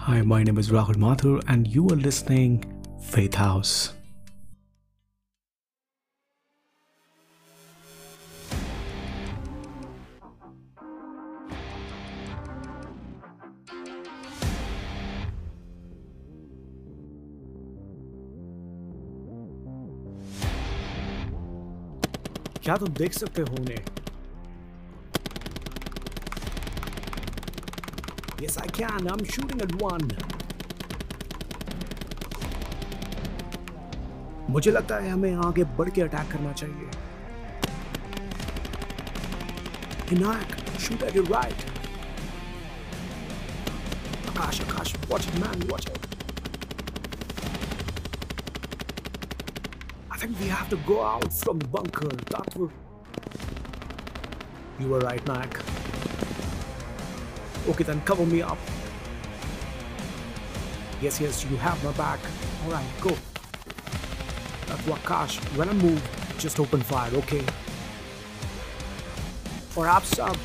Hi, my name is Rahul Mathur, and you are listening Faith House. क्या तुम देख सकते हो उन्हें Yes, I can. I'm shooting at one. मुझे लगता है हमें आगे बढ़ के अटैक करना चाहिए Hinak, shoot at your right. Akash, Akash, watch it, man, watch it. I think we have to go out from the bunker. That will. You were right, Nak. Okay, then cover me up. Yes, yes, you have my back. Alright, go. That's Wakash. When I move, just open fire, okay? और आप सब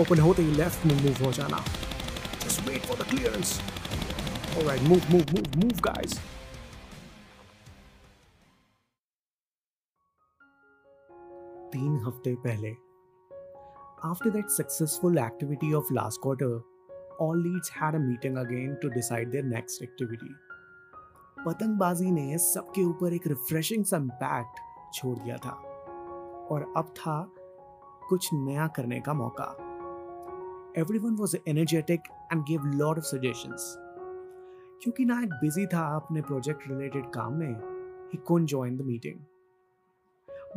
open होते ही left में move हो जाना Just wait for the clearance. Alright, move, move, move, move, guys. तीन हफ्ते पहले After that successful activity of last quarter, all leads had a meeting again to decide their next activity. पतंगबाजी ने सबके ऊपर एक रिफ्रेशिंग सा इम्पैक्ट छोड़ दिया था और अब था कुछ नया करने का मौका Everyone was energetic and gave lot of suggestions. क्योंकि नायक बिज़ी था अपने प्रोजेक्ट रिलेटेड काम में ही couldn't join the meeting.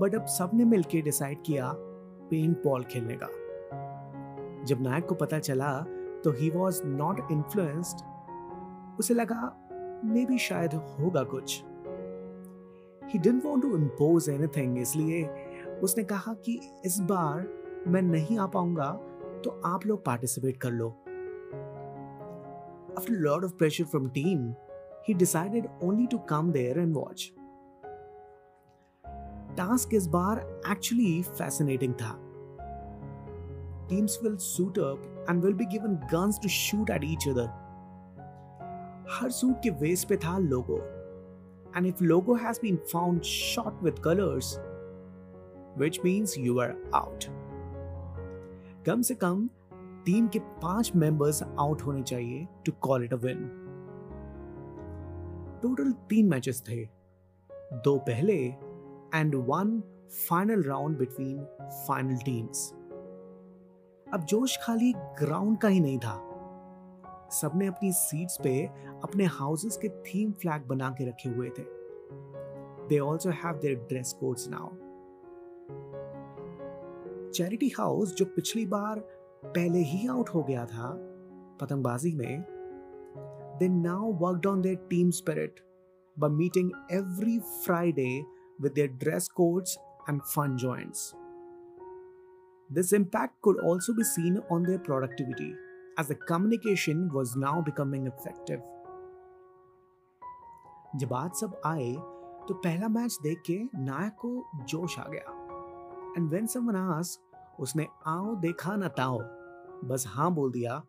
But अब सबने मिलके डिसाइड किया पेंट बॉल खेलने का जब नायक को पता चला तो ही वॉज़ नॉट इन्फ्लुएंस्ड उसे लगा मे भी शायद होगा कुछ। He didn't want to impose anything इसलिए उसने कहा कि इस बार मैं नहीं आ पाऊँगा तो आप लोग पार्टिसिपेट कर लो। After lot of pressure from team he decided only to come there and watch. Task इस बार एक्चुअली फैसिनेटिंग था। Teams will suit up and will be given guns to shoot at each other. हर suit के vest पे था logo and if logo has been found shot with colors which means you are out कम से कम team के पाँच members out होने चाहिए to call it a win total तीन मैचेस थे दो पहले and one final round between final teams अब जोश खाली ग्राउंड का ही नहीं था। सबने अपनी सीट्स पे अपने हाउसेस के थीम फ्लैग बना के रखे हुए थे। They also have their dress codes now charity house जो पिछली बार पहले ही आउट हो गया था, पतंगबाजी में they now worked on their team spirit by every Friday with their dress codes and fun joints. This impact could also be seen on their productivity, as the communication was now becoming effective. जब आज सब आए तो पहला match देख के नायक को जोश आ गया। एंड वेन समवन आस्क उसने, आओ देखा न ताओ। बस हाँ बोल दिया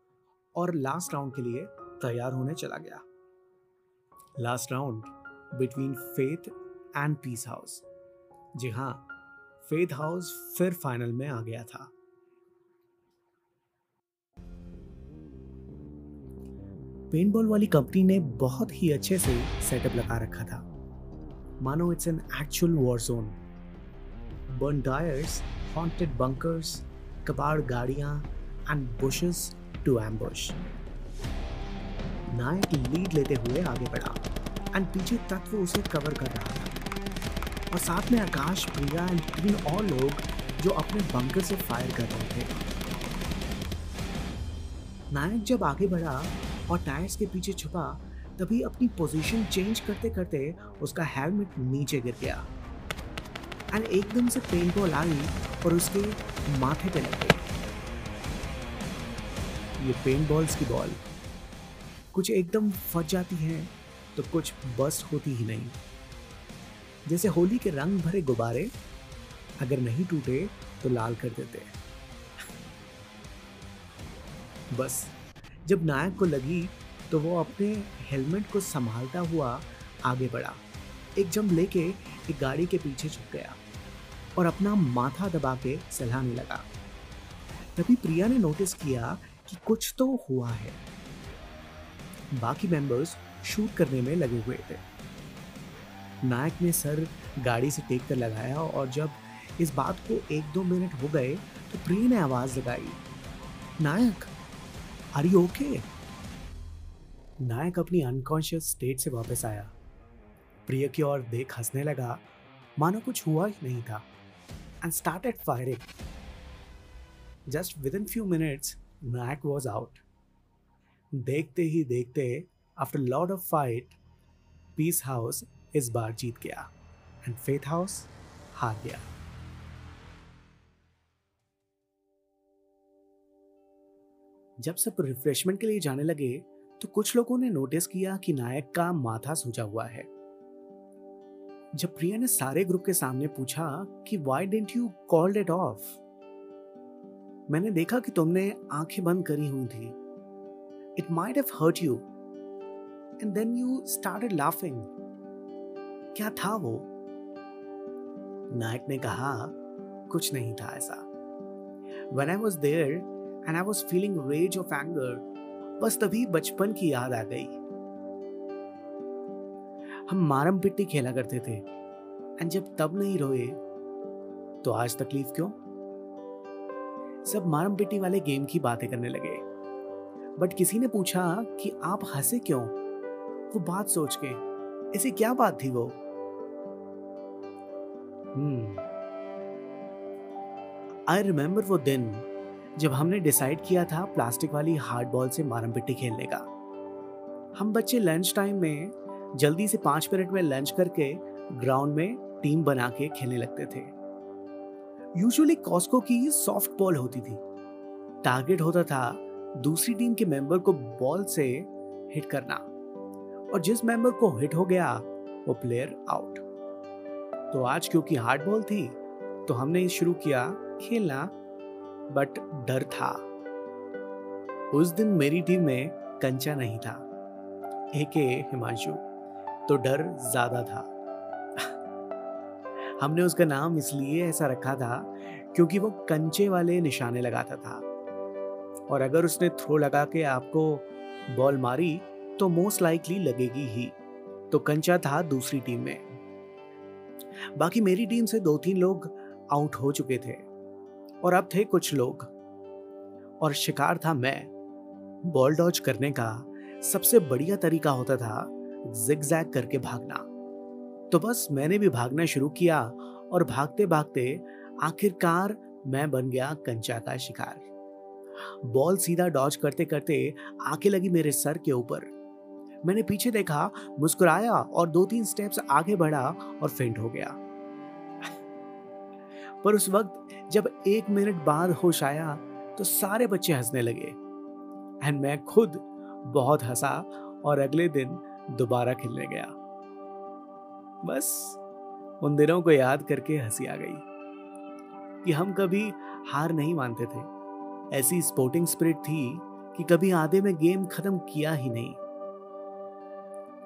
और लास्ट राउंड के लिए तैयार होने चला गया। Last round between faith and peace house जी हाँ फेथ हाउस फिर फाइनल में आ गया था। पेंटबॉल वाली कंपनी ने बहुत ही अच्छे से सेटअप लगा रखा था। मानो it's an actual war zone. Burn tyres haunted bunkers, कबाड़ गाड़ियाँ, and bushes to ambush. Nayak lead लेते हुए आगे बढ़ा, एंड पीछे तत्व उसे कवर कर रहा था। और साथ में आकाश, प्रिया एंड तीन और लोग जो अपने बंकर से फायर कर रहे थे। नायक जब आगे बढ़ा और टायर्स के पीछे छुपा, तभी अपनी पोजीशन चेंज करते करते उसका हेलमेट नीचे गिर गया। एंड एकदम से पेंट बॉल आई और उसके माथे पे लग गई। ये पेंट बॉल्स की बॉल कुछ एकदम फट जाती हैं तो कुछ बस्ट होती ही नहीं। जैसे होली के रंग भरे गुब्बारे अगर नहीं टूटे तो लाल कर देते बस, जब नायक को लगी तो वो अपने हेलमेट को संभालता हुआ आगे बढ़ा। एक जंप लेके एक गाड़ी के पीछे छुप गया और अपना माथा दबा के सहलाने लगा। तभी प्रिया ने नोटिस किया कि कुछ तो हुआ है। बाकी मेंबर्स शूट करने में लगे हुए थे। नायक ने सर गाड़ी से टेक कर लगाया और जब इस बात को एक दो मिनट हो गए तो प्रिय ने आवाज़ लगाई, Nayak are you okay Nayak अपनी अनकॉन्शियस स्टेट से वापस आया। प्रिय की ओर देख हंसने लगा। मानो कुछ हुआ ही नहीं था। And started firing just within few minutes Nayak was out देखते ही देखते after lord of fight peace house इस बार जीत गया। एंड फेथ हाउस हार गया। जब सब रिफ्रेशमेंट के लिए जाने लगे तो कुछ लोगों ने नोटिस किया कि नायक का माथा सूजा हुआ है। जब प्रिया ने सारे ग्रुप के सामने पूछा कि why didn't you called it off मैंने देखा कि तुमने आँखें बंद करी हुई थी। It might hurt you and then you started laughing क्या था वो? नायक ने कहा कुछ नहीं था ऐसा. When I was there and I was feeling rage of anger, बस तभी बचपन की याद आ गई। हम मारम पिट्टी खेला करते थे एंड जब तब नहीं रोए तो आज तकलीफ़ क्यों? सब मारम पिट्टी वाले गेम की बातें करने लगे। बट किसी ने पूछा कि आप हंसे क्यों? वो बात सोच के ऐसी क्या बात थी वो? आई रिमेम्बर वो दिन जब हमने डिसाइड किया था प्लास्टिक वाली हार्ड बॉल से मारम पिट्टी खेलने का। हम बच्चे लंच टाइम में जल्दी से पाँच मिनट में लंच करके ग्राउंड में टीम बना के खेलने लगते थे। यूजुअली कॉस्को की सॉफ्ट बॉल होती थी। टारगेट होता था दूसरी टीम के मेंबर को बॉल से हिट करना। और जिस मेंबर को हिट हो गया, वो प्लेयर आउट तो आज क्योंकि हार्ड बॉल थी तो हमने शुरू किया खेलना बट डर था। उस दिन मेरी टीम में कंचा नहीं था एक हिमांशु तो डर ज़्यादा था। हमने उसका नाम इसलिए ऐसा रखा था क्योंकि वो कंचे वाले निशाने लगाता था। और अगर उसने थ्रो लगा के आपको बॉल मारी तो मोस्ट लाइकली लगेगी ही। तो कंचा था दूसरी टीम में। बाकी मेरी टीम से दो तीन लोग आउट हो चुके थे। और अब थे कुछ लोग। और शिकार था मैं। बॉल डॉज करने का सबसे बढ़िया तरीका होता था जिग करके भागना। तो बस मैंने भी भागना शुरू किया और भागते भागते आखिरकार मैं बन गया कंचा का शिकार। बॉल सीधा डॉज करते करते आके लगी मेरे सर के ऊपर। मैंने पीछे देखा, मुस्कुराया और दो तीन स्टेप्स आगे बढ़ा और फेंट हो गया। पर उस वक्त जब एक मिनट बाद होश आया तो सारे बच्चे हंसने लगे। एंड मैं खुद बहुत हंसा और अगले दिन दोबारा खेलने गया। बस, उन दिनों को याद करके हँसी आ गई कि हम कभी हार नहीं मानते थे। ऐसी स्पोर्टिंग स्पिरिट थी कि कभी आधे में गेम खत्म किया ही नहीं।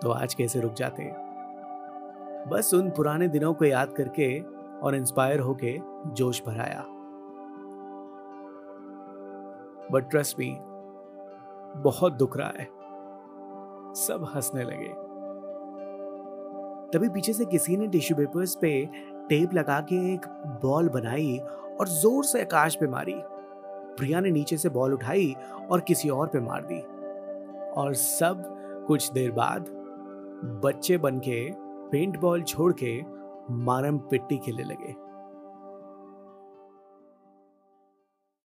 तो आज कैसे रुक जाते बस उन पुराने दिनों को याद करके और इंस्पायर होके जोश भराया। बट ट्रस्ट मी बहुत दुख रहा है। सब हंसने लगे। तभी पीछे से किसी ने टिश्यू पेपर्स पे टेप लगा के एक बॉल बनाई और ज़ोर से आकाश पे मारी। प्रिया ने नीचे से बॉल उठाई और किसी और पे मार दी। और सब कुछ देर बाद बच्चे बन के पेंट बॉल छोड़ के मारम पिट्टी खेलने लगे।